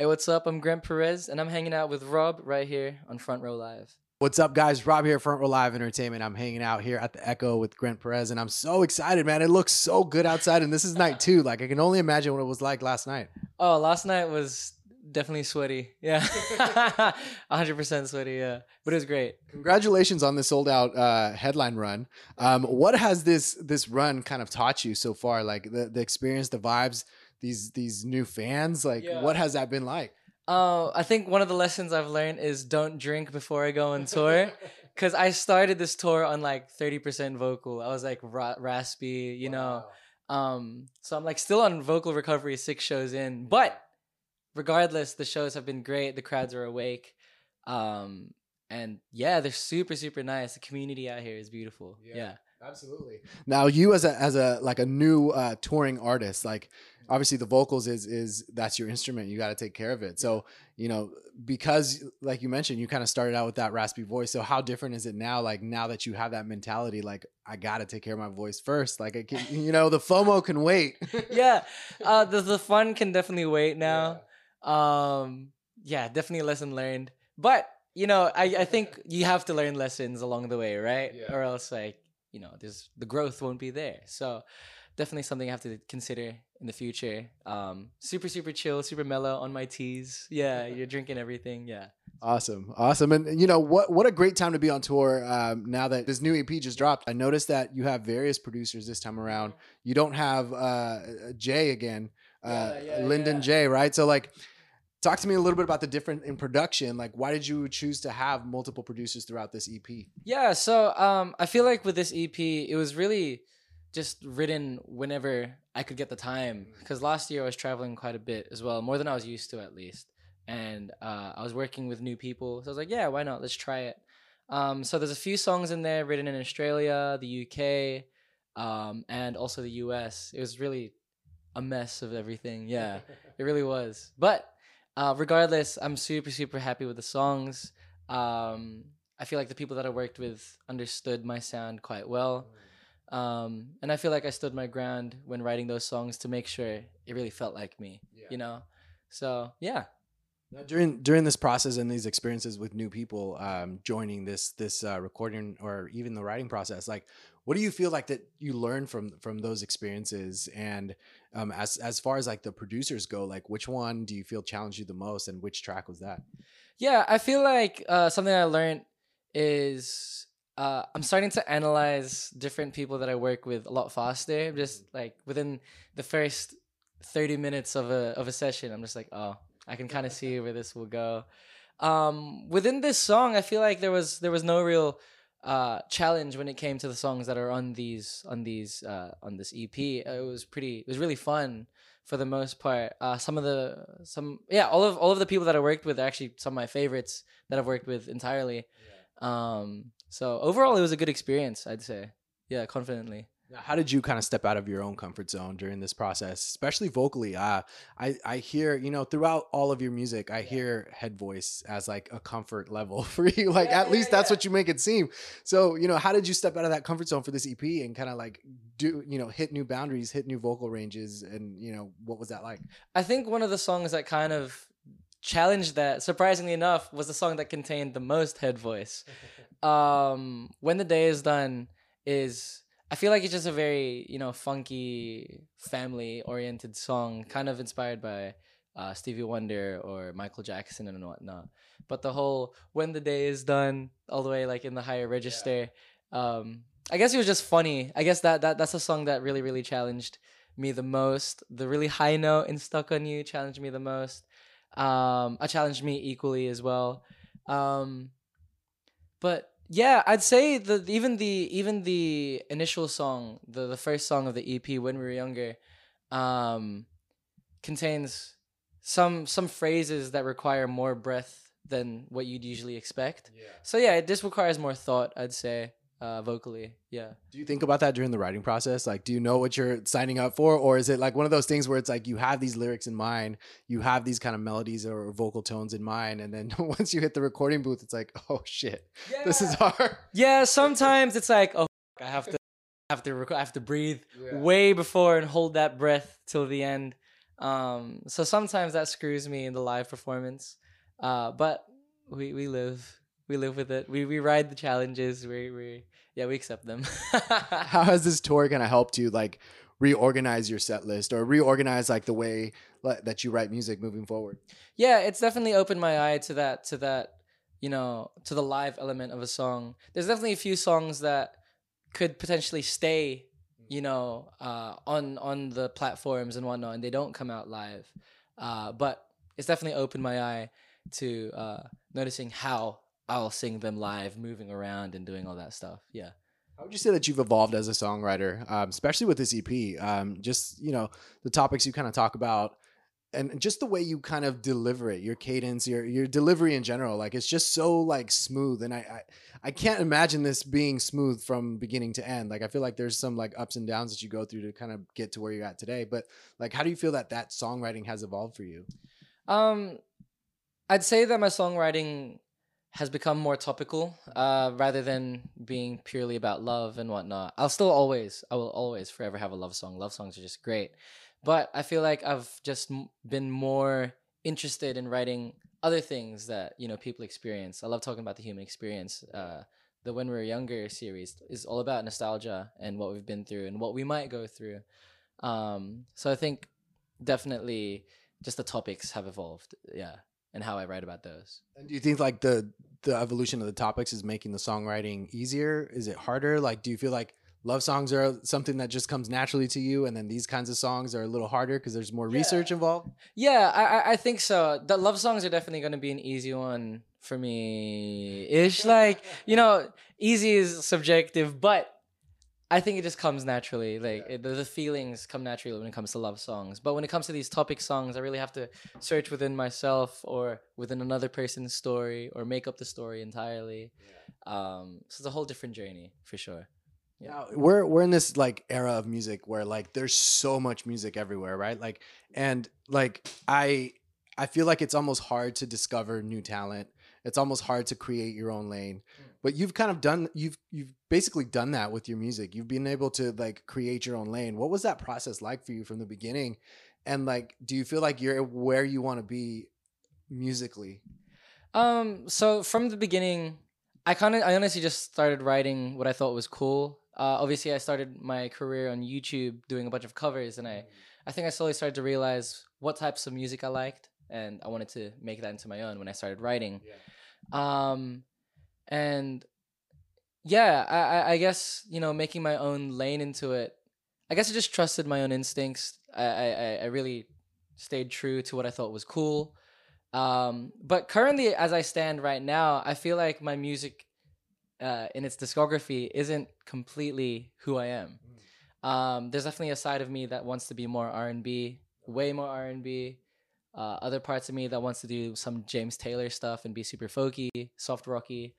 Hey, what's up? I'm Grent Perez, and I'm hanging out with Rob right here on Front Row Live. What's up, guys? Rob here, Front Row Live Entertainment. I'm hanging out here at the Echo with Grent Perez, and I'm so excited, man. It looks so good outside, and this is night two. Like, I can only imagine what it was like last night. Oh, last night was definitely sweaty. Yeah. 100% sweaty. Yeah. But it was great. Congratulations on the sold out uh, headline run. Um, what has this this run kind of taught you so far? Like the, the experience, the vibes, these these new fans. Like, Yeah. what has that been like? Uh, I think one of the lessons I've learned is don't drink before I go on tour. Cause I started this tour on like 30% vocal. I was like ra- raspy, you know. Um, so I'm like still on vocal recovery six shows in, but regardless, the shows have been great. The crowds are awake. Um, and yeah, they're super, super nice. The community out here is beautiful. Yeah. Yeah. Absolutely. Now, you as a as a like a new uh, touring artist, like obviously the vocals is is that's your instrument. You got to take care of it. So you know because like you mentioned, you kind of started out with that raspy voice. So how different is it now? Like now that you have that mentality, like I got to take care of my voice first. Like I can, you know, the FOMO can wait. yeah. Uh, the, the fun can definitely wait now. Um, yeah, definitely a lesson learned. But, you know, I, I think you have to learn lessons along the way, right? Yeah. Or else, like, you know, there's the growth won't be there. So, definitely something I have to consider in the future. Um, super, super chill, super mellow on my teas. Yeah, you're drinking everything. Yeah. Awesome, awesome, and you know what? What a great time to be on tour. Um, now that this new EP just dropped, I noticed that you have various producers this time around. You don't have uh, Jay again, uh, Yeah, yeah, Lyndon yeah. Jay, right? So like, talk to me a little bit about the difference in production. Like, why did you choose to have multiple producers throughout this EP? Yeah, so um, I feel like with this EP, it was really just written whenever I could get the time. Because last year I was traveling quite a bit as well, more than I was used to at least. And uh, I was working with new people, so I was like, yeah, why not? Let's try it. Um, so there's a few songs in there written in Australia, the UK, um, and also the US. It was really a mess of everything. Yeah. It really was. But uh, regardless, I'm super, super happy with the songs. Um, I feel like the people that I worked with understood my sound quite well. Um, and I feel like I stood my ground when writing those songs to make sure it really felt like me, you know? So, yeah. Now, during during this process and these experiences with new people um, joining this this uh, recording or even the writing process, like what do you feel like that you learn from from those experiences? And um, as as far as like the producers go, like which one do you feel challenged you the most, and which track was that? Yeah, I feel like uh, something I learned is uh, I'm starting to analyze different people that I work with a lot faster. Just like within the first 30 minutes of a of a session, I'm just like, oh, I can kind of see where this will go. Um, within this song, I feel like there was there was no real uh, challenge when it came to the songs that are on these on these uh, on this EP. It was pretty. It was really fun for the most part. Uh, some of the some yeah, all of all of the people that I worked with are actually some of my favorites that I've worked with entirely. Um, so overall, it was a good experience. I'd say, yeah, confidently. Now, how did you kind of step out of your own comfort zone during this process, especially vocally? Uh, I I hear you know throughout all of your music, I hear head voice as like a comfort level for you. Like Yeah, at yeah, least that's what you make it seem. So you know, how did you step out of that comfort zone for this EP and kind of like do you know hit new boundaries, hit new vocal ranges, and you know what was that like? I think one of the songs that kind of challenged that, surprisingly enough, was the song that contained the most head voice. Um, when the day is done is I feel like it's just a very you know funky family oriented song, kind of inspired by uh, Stevie Wonder or Michael Jackson and whatnot. But the whole when the day is done, all the way like in the higher register, um, I guess it was just funny. I guess that that that's a song that really really challenged me the most. The really high note in "Stuck on You" challenged me the most. Um, I challenged me equally as well. Um, but yeah, I'd say the even the even the initial song, the the first song of the EP, "When We Were Younger," um, contains some some phrases that require more breath than what you'd usually expect. Yeah. So yeah, it just requires more thought. I'd say uh, vocally. Yeah. Do you think about that during the writing process? Like, do you know what you're signing up for, or is it like one of those things where it's like you have these lyrics in mind, you have these kind of melodies or vocal tones in mind, and then once you hit the recording booth, it's like, oh shit, this is hard. Yeah, sometimes it's like, oh, I have to, I have to, rec- I have to breathe way before and hold that breath till the end. Um, so sometimes that screws me in the live performance. Uh, but we we live we live with it. We we ride the challenges. We we yeah we accept them. How has this tour kind of helped you like reorganize your set list or reorganize like the way like, that you write music moving forward? yeah, it's definitely opened my eye to that to that you know to the live element of a song. There's definitely a few songs that could potentially stay you know uh, on on the platforms and whatnot, and they don't come out live. Uh, but it's definitely opened my eye to uh, noticing how I'll sing them live, moving around and doing all that stuff. Yeah. How would you say that you've evolved as a songwriter, um, especially with this EP? Um, just you know the topics you kind of talk about, and just the way you kind of deliver it, your cadence, your your delivery in general. Like it's just so like smooth, and I, I I can't imagine this being smooth from beginning to end. Like I feel like there's some like ups and downs that you go through to kind of get to where you're at today. But like, how do you feel that that songwriting has evolved for you? Um, I'd say that my songwriting has become more topical, uh, rather than being purely about love and whatnot. I'll still always, I will always forever have a love song. Love songs are just great, but I feel like I've just been more interested in writing other things that you know people experience. I love talking about the human experience. Uh, the When We Were Younger series is all about nostalgia and what we've been through and what we might go through. Um, so I think definitely just the topics have evolved. Yeah and how I write about those. And do you think like the the evolution of the topics is making the songwriting easier? Is it harder? Like, do you feel like love songs are something that just comes naturally to you, and then these kinds of songs are a little harder because there's more Yeah. research involved? Yeah, I I- think so. The love songs are definitely going to be an easy one for me. Ish, like you know, easy is subjective, but I think it just comes naturally. Like it, the, the feelings come naturally when it comes to love songs. But when it comes to these topic songs, I really have to search within myself or within another person's story or make up the story entirely. Um, so it's a whole different journey for sure. Yeah. Now, we're we're in this like era of music where like there's so much music everywhere, right? Like, and like I I feel like it's almost hard to discover new talent. It's almost hard to create your own lane. But you've kind of done you've you've basically done that with your music. You've been able to like create your own lane. What was that process like for you from the beginning? And like do you feel like you're where you want to be musically? Um, so from the beginning, I kind of, I honestly just started writing what I thought was cool. Uh, obviously, I started my career on YouTube doing a bunch of covers, and I, I think I slowly started to realize what types of music I liked, and I wanted to make that into my own when I started writing. Um, and yeah, I, I, guess you know, making my own lane into it. I guess I just trusted my own instincts. I, I, I- I really stayed true to what I thought was cool. Um, but currently, as I stand right now, I feel like my music, uh, in its discography, isn't completely who I am. Um, there's definitely a side of me that wants to be more R and B, way more R and B. Uh, other parts of me that wants to do some James Taylor stuff and be super folky, soft rocky.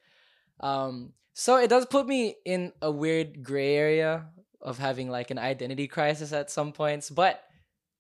Um, so it does put me in a weird gray area of having like an identity crisis at some points, but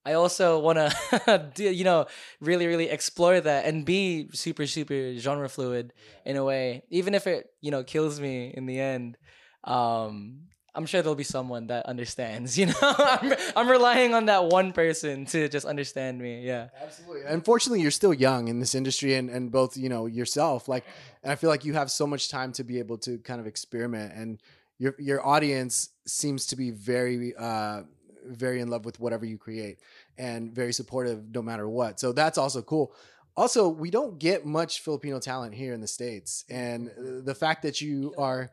I also want to, you know, really, really explore that and be super, super genre fluid in a way, even if it, you know, kills me in the end. Um, I'm sure there'll be someone that understands. You know, I'm, I'm relying on that one person to just understand me. Yeah. Absolutely. Unfortunately, you're still young in this industry, and, and both you know yourself. Like, and I feel like you have so much time to be able to kind of experiment, and your your audience seems to be very uh, very in love with whatever you create, and very supportive no matter what. So that's also cool. Also, we don't get much Filipino talent here in the states, and the fact that you are.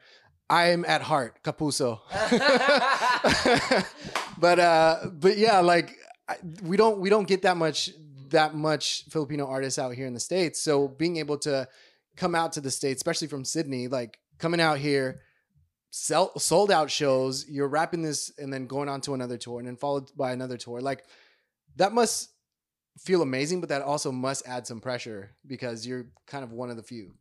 I am at heart Kapuso. but uh but yeah, like I, we don't we don't get that much that much Filipino artists out here in the states. So being able to come out to the states, especially from Sydney, like coming out here, sell sold out shows, you're wrapping this and then going on to another tour and then followed by another tour. Like that must feel amazing, but that also must add some pressure because you're kind of one of the few.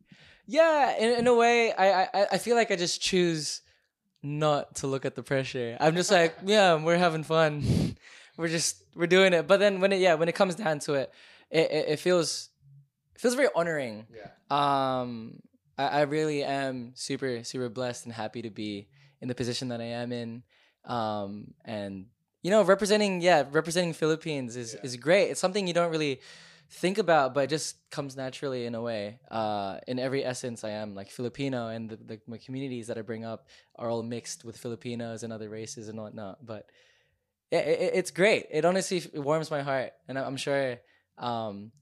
Yeah, in, in a way, I, I I feel like I just choose not to look at the pressure. I'm just like, yeah, we're having fun. we're just we're doing it. But then when it yeah, when it comes down to it, it, it, it feels it feels very honoring. Yeah. Um, I, I really am super super blessed and happy to be in the position that I am in. Um, and you know, representing yeah, representing Philippines is Yeah. is great. It's something you don't really think about, but it just comes naturally in a way. Uh, in every essence, I am like Filipino, and the, the my communities that I bring up are all mixed with Filipinos and other races and whatnot. But yeah, it, it's great. It honestly it warms my heart, and I'm sure. Um,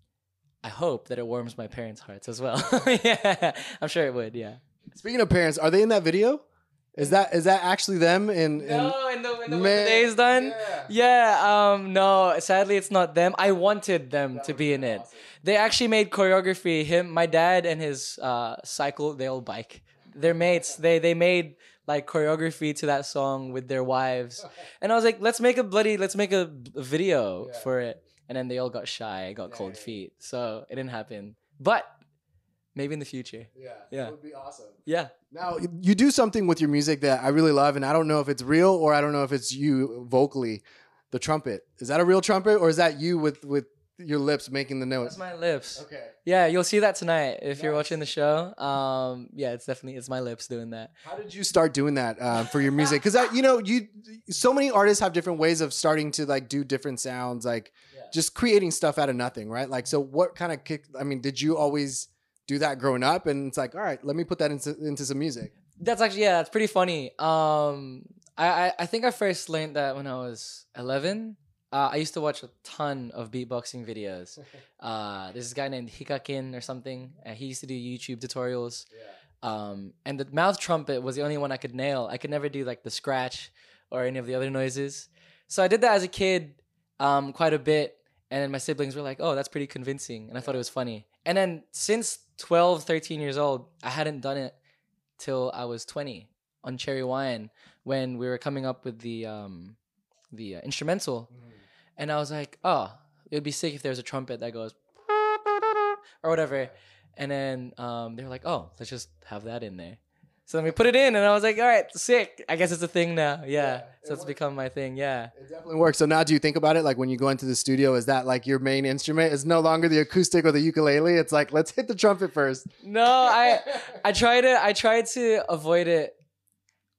I hope that it warms my parents' hearts as well. yeah, I'm sure it would. Yeah. Speaking of parents, are they in that video? Is that is that actually them? In, in No, and the, and the, Man, the day is done. yeah. Yeah. um, no, sadly, it's not them. I wanted them to be in it. They actually made choreography. Him, my dad, and his uh, cycle. They all bike. They're mates. They they made like choreography to that song with their wives, and I was like, let's make a bloody, let's make a, video Yeah. for it. And then they all got shy, got Yeah, cold feet, so it didn't happen. But maybe in the future. Yeah, Yeah. It would be awesome. Yeah. Now you do something with your music that I really love, and I don't know if it's real or I don't know if it's you vocally. The trumpet is that a real trumpet or is that you with with your lips making the notes? That's my lips. Okay. Yeah, you'll see that tonight if you're watching the show. Um, yeah, it's definitely it's my lips doing that. How did you start doing that uh, for your music? Because you know, you so many artists have different ways of starting to like do different sounds, like Yeah. just creating stuff out of nothing, right? Like, so what kind of kick? I mean, did you always do that growing up? And it's like, all right, let me put that into into some music. That's actually yeah, that's pretty funny. Um, I I, I think I first learned that when I was 11. Uh, I used to watch a ton of beatboxing videos. Uh, there's this guy named Hikakin or something. and he used to do YouTube tutorials. Yeah. Um, and the mouth trumpet was the only one I could nail. I could never do like the scratch or any of the other noises. So I did that as a kid um, quite a bit. And then my siblings were like, oh, that's pretty convincing. And I thought it was funny. And then since 12, 13 years old, I hadn't done it till I was 20 on Cherry Wine when we were coming up with the, um, the uh, instrumental. And I was like, oh, it would be sick if there was a trumpet that goes or whatever. And then um, they were like, oh, let's just have that in there. So then we put it in, and I was like, all right, sick. I guess it's a thing now. Yeah. Yeah, it so it's works. become my thing. Yeah. It definitely works. So now, do you think about it? Like when you go into the studio, is that like your main instrument? Is no longer the acoustic or the ukulele? It's like let's hit the trumpet first. No, I I try to I try to avoid it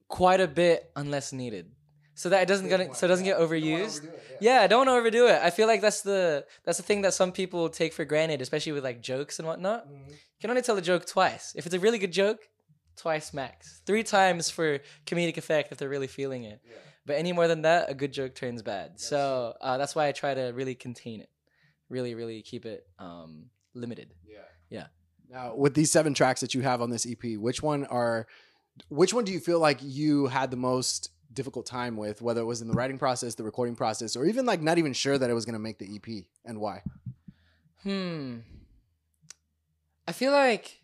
quite a bit unless needed, so that it doesn't get so it doesn't get overused. Yeah, I don't want to overdo it. I feel like that's the that's the thing that some people take for granted, especially with like jokes and whatnot. Mm-hmm. You can only tell a joke twice. If it's a really good joke, twice max. Three times for comedic effect if they're really feeling it. But any more than that, a good joke turns bad. so uh, that's why I try to really contain it, really, really keep it um, limited. Yeah. Yeah. Now, with these seven tracks that you have on this EP, which one are, which one do you feel like you had the most difficult time with, whether it was in the writing process, the recording process, or even like not even sure that it was going to make the EP, and why? Hmm. I feel like,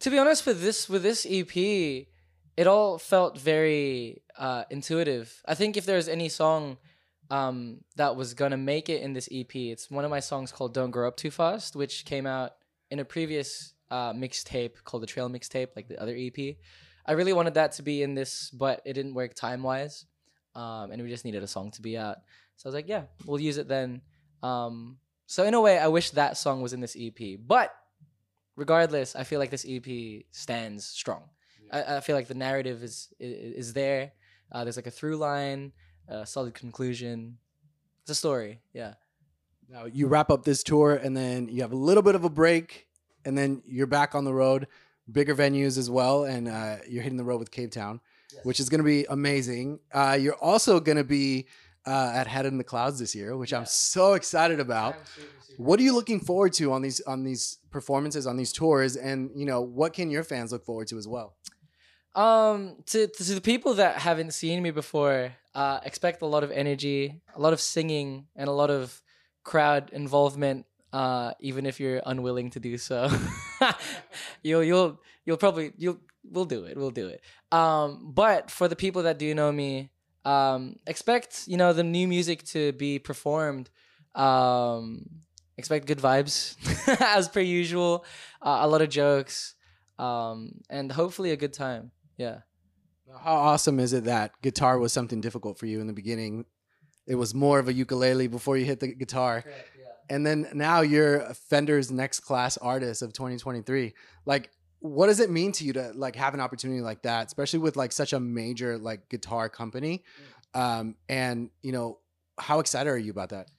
to be honest, with this with this EP, it all felt very uh, intuitive. I think if there's any song um, that was gonna make it in this EP, it's one of my songs called "Don't Grow Up Too Fast," which came out in a previous uh, mixtape called the Trail Mixtape, like the other EP. I really wanted that to be in this, but it didn't work time wise, um, and we just needed a song to be out. So I was like, yeah, we'll use it then. Um, so in a way, I wish that song was in this EP. But regardless, I feel like this EP stands strong. I, I feel like the narrative is is, is there. Uh, there's like a through line, a solid conclusion. It's a story. Yeah. Now you wrap up this tour, and then you have a little bit of a break, and then you're back on the road, bigger venues as well, and uh, you're hitting the road with Cavetown, which is going to be amazing. Uh, you're also going to be uh, at Head in the Clouds this year, which I'm so excited about. What are you looking forward to on these on these performances on these tours, and you know what can your fans look forward to as well? Um, to to the people that haven't seen me before, uh, expect a lot of energy, a lot of singing, and a lot of crowd involvement. Uh, even if you're unwilling to do so, you'll you'll you'll probably you'll we'll do it. We'll do it. Um, but for the people that do know me, um, expect you know the new music to be performed. Um, expect good vibes as per usual. Uh, a lot of jokes. Um, and hopefully a good time. Yeah. How awesome is it that guitar was something difficult for you in the beginning? It was more of a ukulele before you hit the guitar. And then now you're Fender's next class artist of 2023. Like, what does it mean to you to like have an opportunity like that, especially with like such a major like guitar company? Um, and you know, how excited are you about that?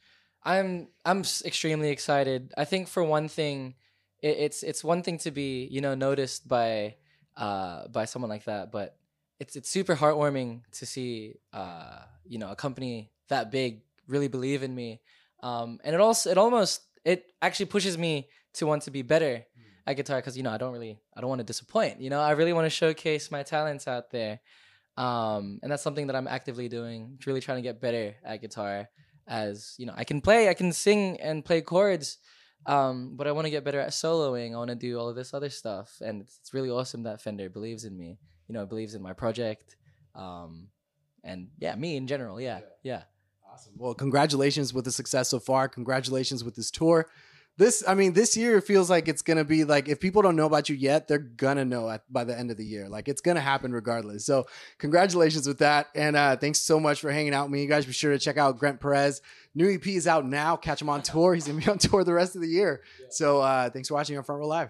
I'm I'm extremely excited. I think for one thing, it, it's it's one thing to be you know noticed by uh by someone like that, but it's it's super heartwarming to see uh you know a company that big really believe in me, um and it also it almost it actually pushes me to want to be better at guitar because you know I don't really I don't want to disappoint. You know I really want to showcase my talents out there, um and that's something that I'm actively doing. Really trying to get better at guitar as you know i can play i can sing and play chords um, but i want to get better at soloing i want to do all of this other stuff and it's, it's really awesome that fender believes in me you know believes in my project um, and yeah me in general yeah yeah Awesome. Well, congratulations with the success so far. Congratulations with this tour. This, I mean, this year feels like it's gonna be like if people don't know about you yet, they're gonna know at, by the end of the year. Like it's gonna happen regardless. So, congratulations with that, and uh, thanks so much for hanging out with me. You guys be sure to check out Grent Perez. New EP is out now. Catch him on tour. He's gonna be on tour the rest of the year. So, uh, thanks for watching on Front Row Live.